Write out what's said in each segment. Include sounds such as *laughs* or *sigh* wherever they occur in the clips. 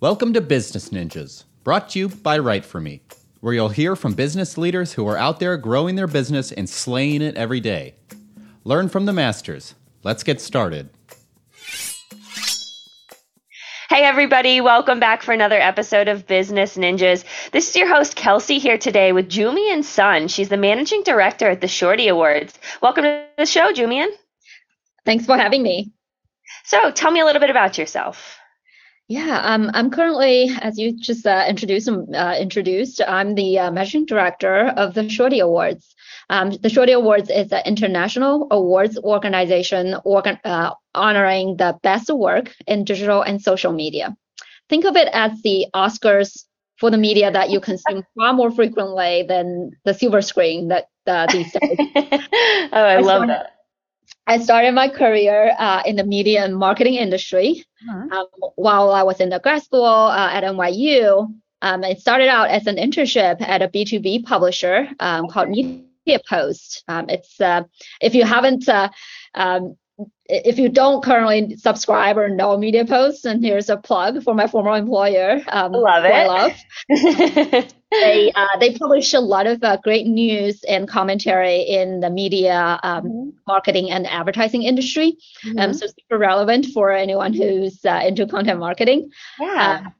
Welcome to Business Ninjas, brought to you by Write For Me, where you'll hear from business leaders who are out there growing their business and slaying it every day. Learn from the masters. Let's get started. Hey, everybody, welcome back for another episode of Business Ninjas. This is your host, Kelsey, here today with Junmian Sun. She's the managing director at the Shorty Awards. Welcome to the show, Junmian. Thanks for having me. So, tell me a little bit about yourself. Yeah, um, I'm currently, as you just uh, introduced, uh, introduced, I'm the uh, managing director of the Shorty Awards. Um, the Shorty Awards is an international awards organization organ, uh, honoring the best work in digital and social media. Think of it as the Oscars for the media that you consume far more frequently than the silver screen that uh, these days. *laughs* oh, I love that. I started my career uh, in the media and marketing industry uh-huh. um, while I was in the grad school uh, at NYU. Um, it started out as an internship at a B2B publisher um, called Media Post. Um, it's uh, if you haven't uh, um, if you don't currently subscribe or know Media Post, and here's a plug for my former employer. Um, love it. I love. *laughs* they uh, they publish a lot of uh, great news and commentary in the media, um, mm-hmm. marketing, and advertising industry. Um, mm-hmm. Um, so super relevant for anyone who's uh, into content marketing. Yeah. Um,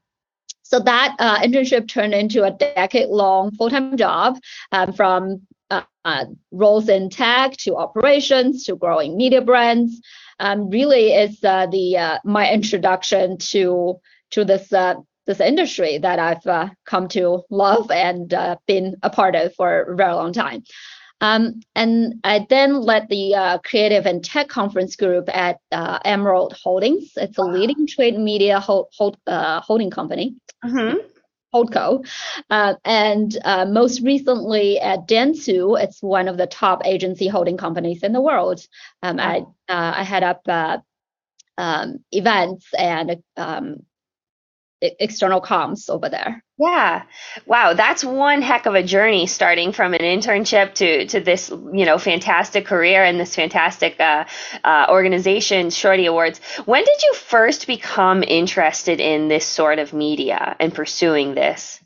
so that uh, internship turned into a decade-long full-time job um, from uh, uh, roles in tech to operations to growing media brands. Um, really, is uh, the uh, my introduction to to this uh, this industry that I've uh, come to love and been a part of for a very long time. Um, and I then led the uh, creative and tech conference group at uh, Emerald Holdings. It's a leading trade media hold, hold, uh, holding company. Mm-hmm. Holdco. Uh, and uh, most recently at Dentsu, it's one of the top agency holding companies in the world. Um, I, uh, I head up uh, um, events and um, external comms over there. Yeah. Wow, that's one heck of a journey starting from an internship to to this, you know, fantastic career and this fantastic uh, uh, organization, Shorty Awards. When did you first become interested in this sort of media and pursuing this?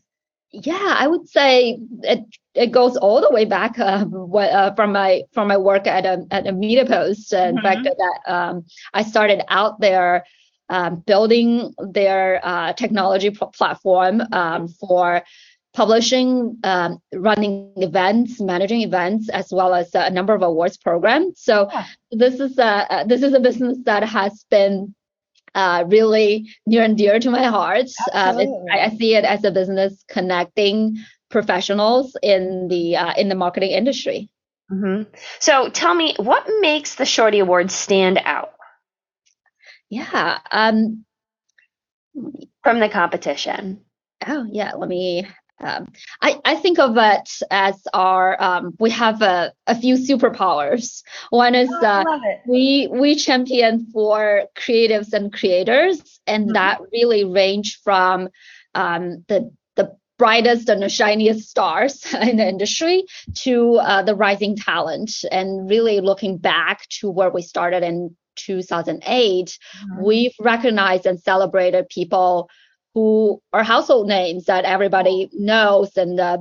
Yeah, I would say it it goes all the way back uh, uh, from my from my work at a at a media post. In mm-hmm. fact, that um, I started out there um, building their uh, technology platform um, for publishing, um, running events, managing events, as well as a number of awards programs. So yeah. this is a this is a business that has been uh, really near and dear to my heart. Um, I, I, see it as a business connecting professionals in the uh, in the marketing industry. Mm-hmm. So tell me, what makes the Shorty Awards stand out? Yeah. Um, from the competition. Oh yeah. Let me. Um, I, I think of it as our um, we have a, a few superpowers. One is oh, uh, we we champion for creatives and creators, and mm-hmm. that really range from um, the the brightest and the shiniest stars *laughs* in the industry to uh, the rising talent, and really looking back to where we started in 2008, mm-hmm. we've recognized and celebrated people who are household names that everybody knows and uh,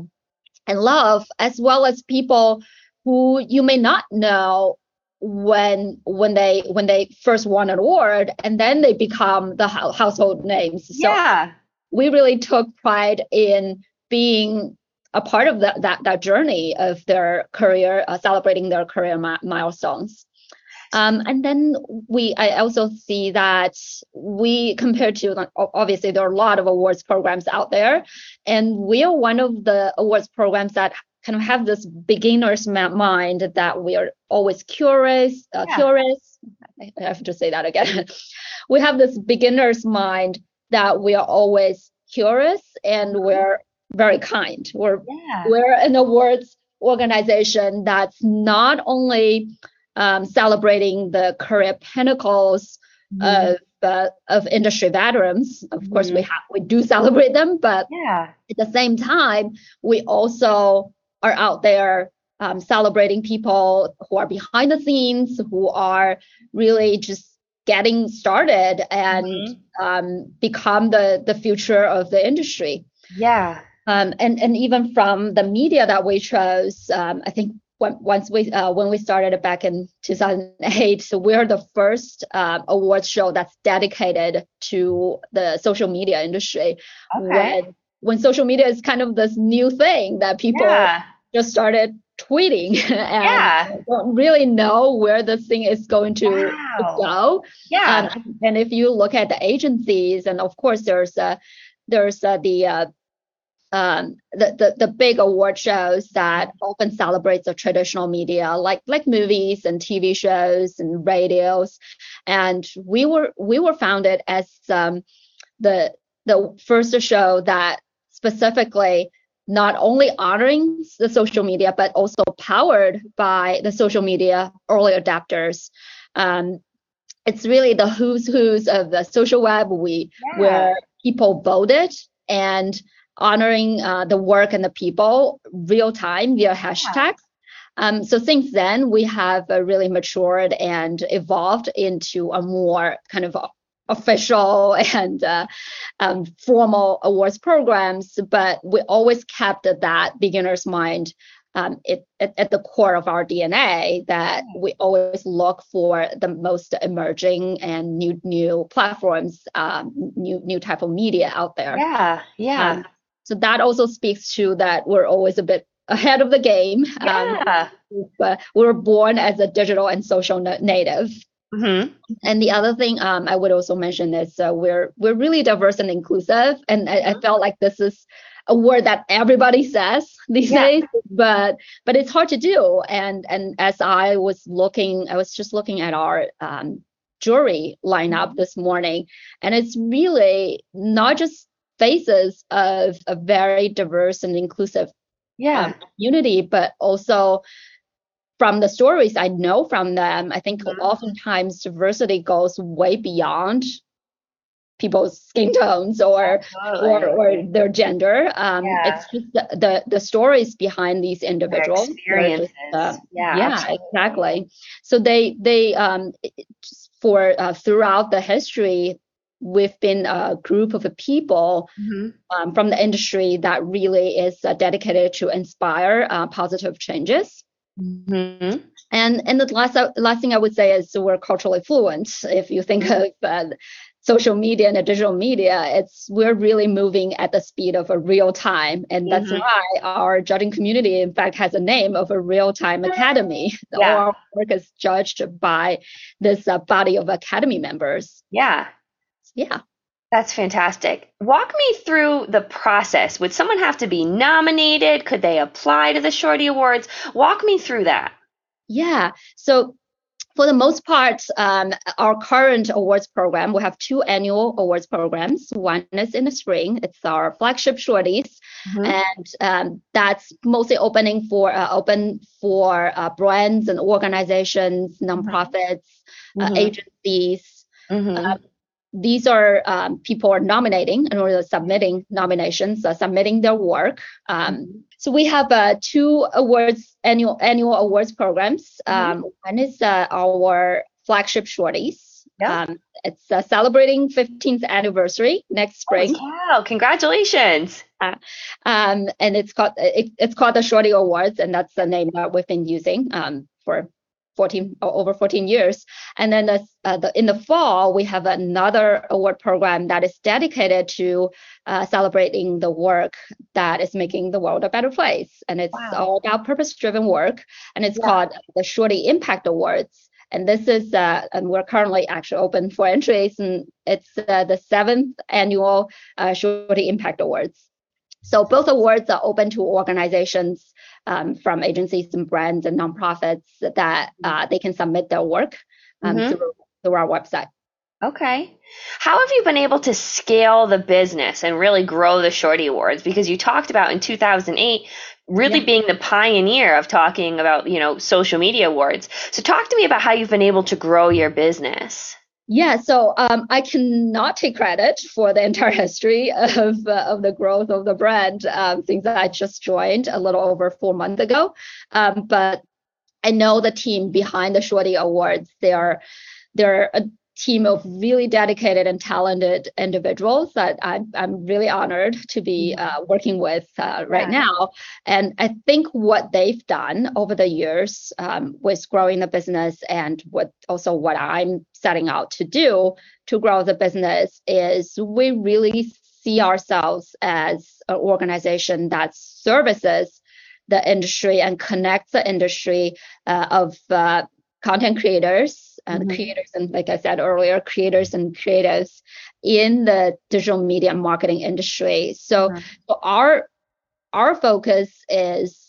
and love, as well as people who you may not know when when they when they first won an award and then they become the household names. So yeah. we really took pride in being a part of that that, that journey of their career, uh, celebrating their career mi- milestones. Um, and then we, I also see that we, compared to, obviously, there are a lot of awards programs out there, and we are one of the awards programs that kind of have this beginner's mind that we are always curious, uh, yeah. curious. I have to say that again. *laughs* we have this beginner's mind that we are always curious and mm-hmm. we're very kind. We're yeah. we're an awards organization that's not only um, celebrating the career pinnacles mm-hmm. of uh, of industry veterans. Of mm-hmm. course, we have we do celebrate them, but yeah. at the same time, we also are out there um, celebrating people who are behind the scenes, who are really just getting started and mm-hmm. um, become the the future of the industry. Yeah. Um, and and even from the media that we chose, um, I think when, once we uh, when we started back in 2008, so we're the first uh, awards show that's dedicated to the social media industry. Okay. When, when social media is kind of this new thing that people yeah. just started tweeting *laughs* and yeah. don't really know where this thing is going to, wow. go. Yeah. Um, and if you look at the agencies, and of course there's uh, there's uh, the uh, um, the, the, the big award shows that often celebrates the traditional media, like like movies and TV shows and radios, and we were we were founded as um, the the first show that specifically not only honoring the social media but also powered by the social media early adapters. Um, it's really the who's who's of the social web we yeah. where people voted and honoring uh, the work and the people real time via hashtags. Yeah. Um, so since then, we have uh, really matured and evolved into a more kind of official *laughs* and uh, um, formal awards programs, but we always kept that beginner's mind um, it, at, at, the core of our DNA that we always look for the most emerging and new new platforms, um, new new type of media out there. Yeah, yeah. Um, so that also speaks to that we're always a bit ahead of the game. Yeah. Um, but we're born as a digital and social native. Mm-hmm. And the other thing um, I would also mention is uh, we're we're really diverse and inclusive, and I, I, mm-hmm. felt like this is a word that everybody says *laughs* these yeah. days, but but it's hard to do. And and as I was looking, I was just looking at our um, jury lineup mm-hmm. this morning, and it's really not just faces of a very diverse and inclusive yeah. um, community, but also from the stories I know from them, I think mm-hmm. oftentimes diversity goes way beyond people's skin tones or or, or their gender. Um, yeah. It's just the, the, the stories behind these individuals. experiences. Just, uh, yeah, yeah exactly. So they they um, for uh, throughout the history we've been a group of people mm-hmm. um, from the industry that really is uh, dedicated to inspire uh, positive changes. Mm-hmm. And and the last last thing I would say is we're culturally fluent. If you think mm-hmm. of uh, social media and digital media, it's we're really moving at the speed of a real time, and that's mm-hmm. why our judging community, in fact, has a name of a real time academy. *laughs* Yeah. Our work is judged by this uh, body of academy members. Yeah, yeah. That's fantastic. Walk me through the process. Would someone have to be nominated? Could they apply to the Shorty Awards? Walk me through that. Yeah. So for the most part, um, our current awards program, we have two annual awards programs. One is in the spring, it's our flagship shorties, mm-hmm. and um, that's mostly opening for uh, open for uh, brands and organizations, nonprofits, uh, mm-hmm. uh, agencies. Mm-hmm. Um, these are um, people are nominating and or submitting nominations, uh, submitting their work. Um, so we have uh, two awards annual annual awards programs. Um, mm-hmm. One is uh, our flagship shorties. Yeah. Um, it's uh, celebrating 15th anniversary next spring. Oh, wow! Congratulations. Uh, um, and it's called it, it's called the Shorty Awards, and that's the name that we've been using um, for 14 or over 14 years. And then the, uh, the, in the fall, we have another award program that is dedicated to uh, celebrating the work that is making the world a better place. And it's wow. all about purpose driven work. And it's yeah. called the Shorty Impact Awards. And this is, uh, and we're currently actually open for entries, and it's uh, the seventh annual uh, Shorty Impact Awards. So both awards are open to organizations um, from agencies and brands and nonprofits that uh, they can submit their work um, mm-hmm. through, through our website. Okay. How have you been able to scale the business and really grow the Shorty Awards? Because you talked about in 2008 really yeah. being the pioneer of talking about, you know, social media awards. So talk to me about how you've been able to grow your business. Yeah, so um, I cannot take credit for the entire history of, uh, of the growth of the brand um, since I just joined a little over four months ago. Um, but I know the team behind the Shorty Awards. They are they're a team of really dedicated and talented individuals that I'm, I'm really honored to be mm-hmm. uh, working with uh, right yeah. now. And I think what they've done over the years um, with growing the business and what also what I'm setting out to do to grow the business is we really see ourselves as an organization that services the industry and connects the industry uh, of uh, content creators and mm-hmm. creators and like I said earlier, creators and creatives in the digital media marketing industry. So, mm-hmm. so our our focus is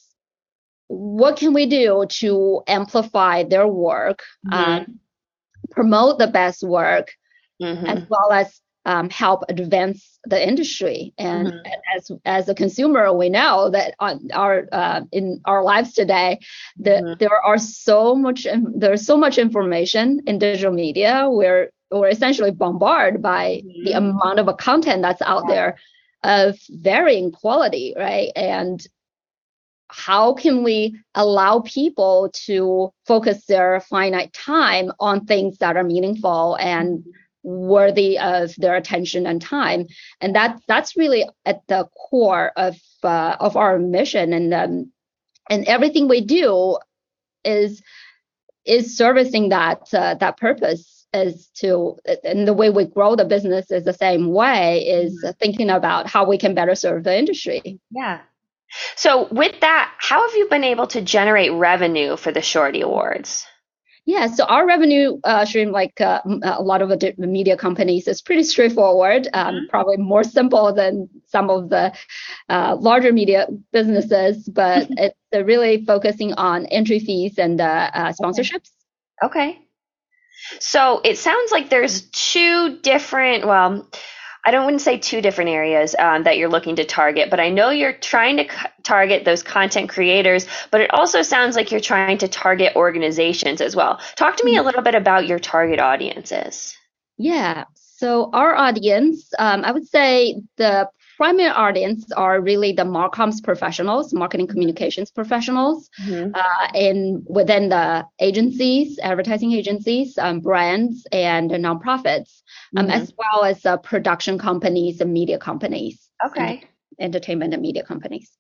what can we do to amplify their work, mm-hmm. um, promote the best work, mm-hmm. as well as um, help advance the industry. And, mm-hmm. as as a consumer, we know that on our uh, in our lives today, that mm-hmm. there are so much there's so much information in digital media. We're we're essentially bombarded by mm-hmm. the amount of content that's out yeah. there of varying quality, right? And how can we allow people to focus their finite time on things that are meaningful and mm-hmm worthy of their attention and time. And that that's really at the core of uh, of our mission. And um, and everything we do is is servicing that uh, that purpose is to and the way we grow the business is the same way is mm-hmm. thinking about how we can better serve the industry. Yeah. So with that how have you been able to generate revenue for the shorty awards yeah, so our revenue uh, stream, like uh, a lot of the media companies, is pretty straightforward. Um, mm-hmm. Probably more simple than some of the uh, larger media businesses, but it's really focusing on entry fees and uh, uh, sponsorships. Okay. So it sounds like there's two different. Well, I don't want to say two different areas um, that you're looking to target, but I know you're trying to c- target those content creators, but it also sounds like you're trying to target organizations as well. Talk to me a mm-hmm. little bit about your target audiences. Yeah. So our audience, um, I would say the primary audience are really the marcoms professionals, marketing communications professionals, mm-hmm. uh, in within the agencies, advertising agencies, um, brands, and nonprofits, um, mm-hmm. as well as uh, production companies and media companies. Okay. entertainment and media companies.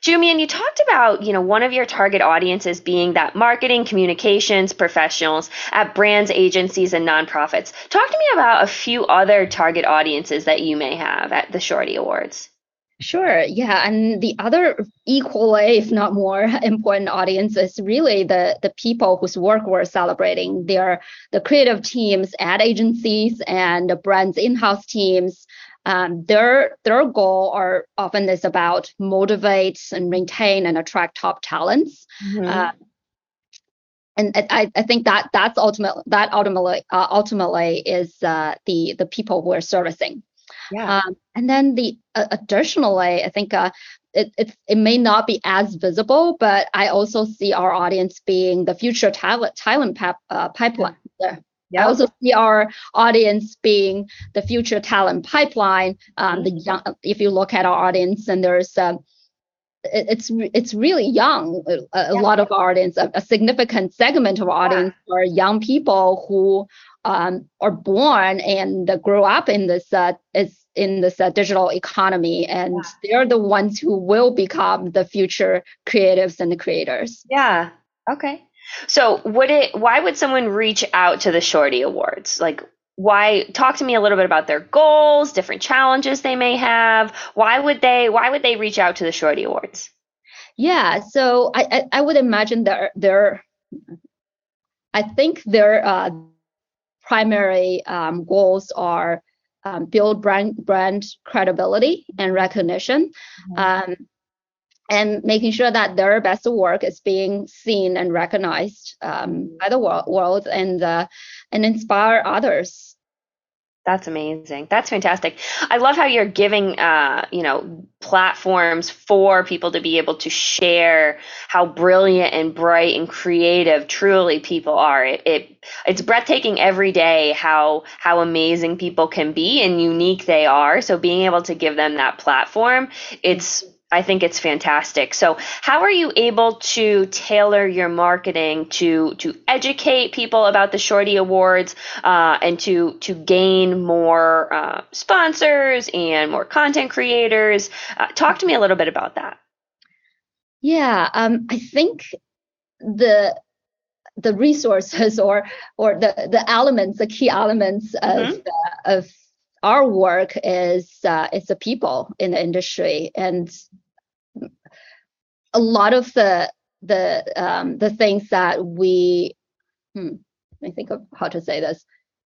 Junmian, you talked about, you know, one of your target audiences being that marketing communications professionals at brands, agencies, and nonprofits. Talk to me about a few other target audiences that you may have at the Shorty Awards. Sure. Yeah. And the other equally, if not more *laughs* important audience is really the, the people whose work we're celebrating. They're the creative teams at agencies and the brands in-house teams um, their their goal are often is about motivate and maintain and attract top talents. Mm-hmm. Uh, and I, I think that that's ultimately that ultimately uh, ultimately is uh, the the people we're servicing. Yeah. Um, and then the uh, additionally, I think uh, it, it it may not be as visible, but I also see our audience being the future talent talent pap, uh, pipeline. Yeah. Yep. I also see our audience being the future talent pipeline. Um, the young, if you look at our audience, and there's um, it's it's really young. A, a lot of our audience, a, a, significant segment of our audience yeah. are young people who um, are born and grow up in this uh, is in this uh, digital economy, and yeah. they're the ones who will become the future creatives and the creators. Yeah. Okay. So would it why would someone reach out to the Shorty Awards? Like why talk to me a little bit about their goals, different challenges they may have. Why would they why would they reach out to the Shorty Awards? Yeah, so I I, I would imagine their their I think their uh, primary um, goals are um, build brand brand credibility and recognition. Mm-hmm. Um, and making sure that their best work is being seen and recognized um, by the world and uh, and inspire others that's amazing. That's fantastic. I love how you're giving, uh, you know, platforms for people to be able to share how brilliant and bright and creative truly people are. It, it it's breathtaking every day how how amazing people can be and unique they are. So being able to give them that platform, it's I think it's fantastic. So, how are you able to tailor your marketing to to educate people about the Shorty Awards uh, and to to gain more uh, sponsors and more content creators? Uh, talk to me a little bit about that. Yeah, um, I think the the resources or or the the elements, the key elements mm-hmm. of of our work is uh, is the people in the industry, and a lot of the the um, the things that we hmm, I think of how to say this.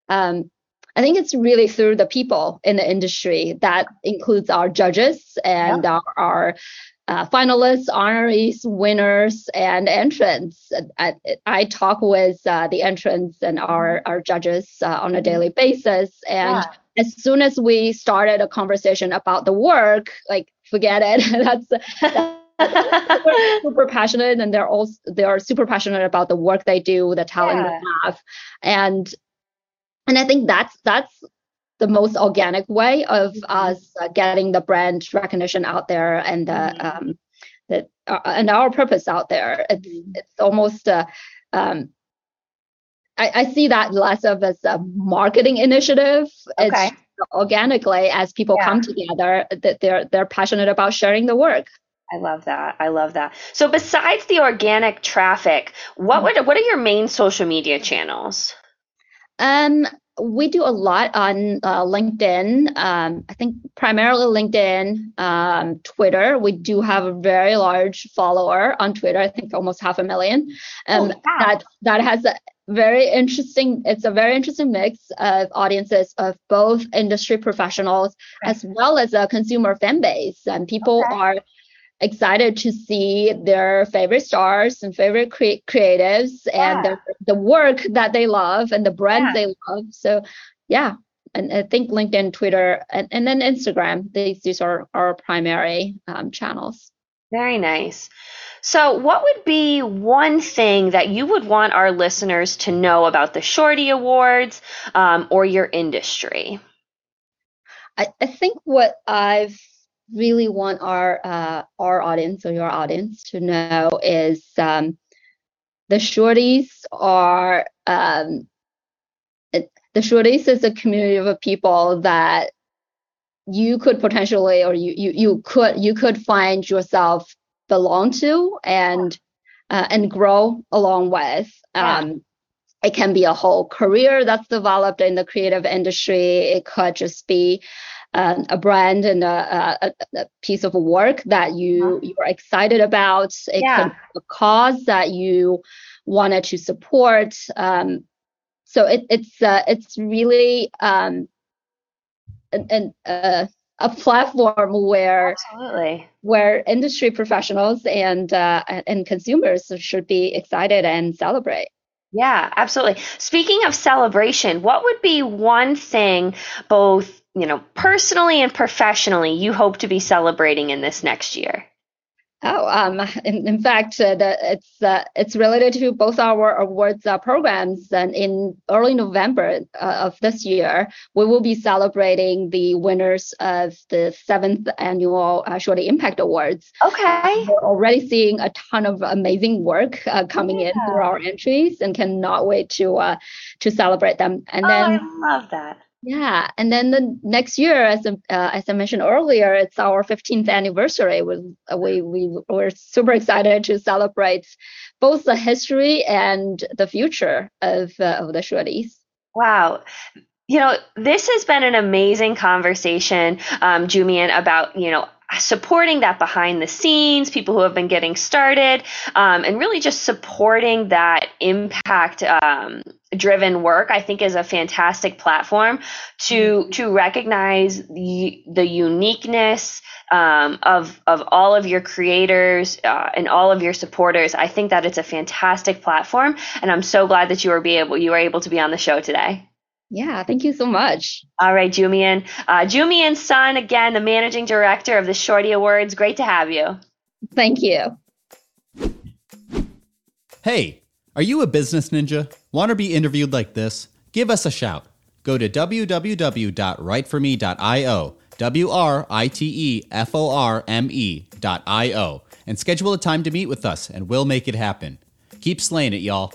Um, I think it's really through the people in the industry that includes our judges and yeah. our, our uh, finalists, honorees, winners, and entrants. I, I talk with uh, the entrants and our, our judges uh, on a daily basis. And yeah. as soon as we started a conversation about the work, like forget it. *laughs* that's, that's super passionate, and they're also they are super passionate about the work they do, the talent yeah. they have, and and I think that's that's the most organic way of mm-hmm. us uh, getting the brand recognition out there and uh, mm-hmm. um, that uh, and our purpose out there. It's mm-hmm. it's almost uh, um, I, I, see that less of as a marketing initiative. Okay. It's organically as people yeah. come together that they're they're passionate about sharing the work. I love that. I love that. So besides the organic traffic, what would what are your main social media channels? Um, we do a lot on uh, LinkedIn. Um, I think primarily LinkedIn, um, Twitter. We do have a very large follower on Twitter. I think almost half a million. Um, oh, wow. That that has a very interesting. It's a very interesting mix of audiences of both industry professionals as well as a consumer fan base, and people okay. are excited to see their favorite stars and favorite cre- creatives yeah. and the, the work that they love and the brands yeah. they love. So, yeah. And I think LinkedIn, Twitter, and, and then Instagram, these, these are our primary um, channels. Very nice. So, what would be one thing that you would want our listeners to know about the Shorty Awards um, or your industry? I, I think what I've really want our uh, our audience or your audience to know is um, the shorties are um, it, the shorties is a community of people that you could potentially or you you, you could you could find yourself belong to and uh, and grow along with. Um, it can be a whole career that's developed in the creative industry. It could just be um, a brand and a, a, a, piece of work that you you're excited about. It yeah. could be a cause that you wanted to support. Um, so it, it's uh, it's really um, an, an, uh, a platform where Absolutely. where industry professionals and uh, and consumers should be excited and celebrate. Yeah, absolutely. Speaking of celebration, what would be one thing both you know, personally and professionally, you hope to be celebrating in this next year? Oh, um, in, in fact, uh, the, it's uh, it's related to both our awards uh, programs. And in early November uh, of this year, we will be celebrating the winners of the seventh annual uh, Shorty Impact Awards. Okay. We're already seeing a ton of amazing work uh, coming yeah. in through our entries, and cannot wait to to celebrate them. And oh, then I love that. Yeah, and then the next year, as uh, as I mentioned earlier, it's our 15th anniversary. We we we we're super excited to celebrate both the history and the future of uh, of the Shorties. Wow, you know, this has been an amazing conversation, um, Junmian, about, you know, supporting that behind the scenes, people who have been getting started, um, and really just supporting that impact um, driven work, I think is a fantastic platform to mm-hmm. to recognize the the uniqueness um, of of all of your creators uh, and all of your supporters. I think that it's a fantastic platform, and I'm so glad that you were be able you were able to be on the show today. Yeah, thank you so much. All right, Junmian. Uh, Junmian Sun, again, the managing director of the Shorty Awards. Great to have you. Thank you. Hey, are you a business ninja? Want to be interviewed like this? Give us a shout. Go to www.writeforme.io W R I T E F O R M E dot I O, and schedule a time to meet with us, and we'll make it happen. Keep slaying it, y'all.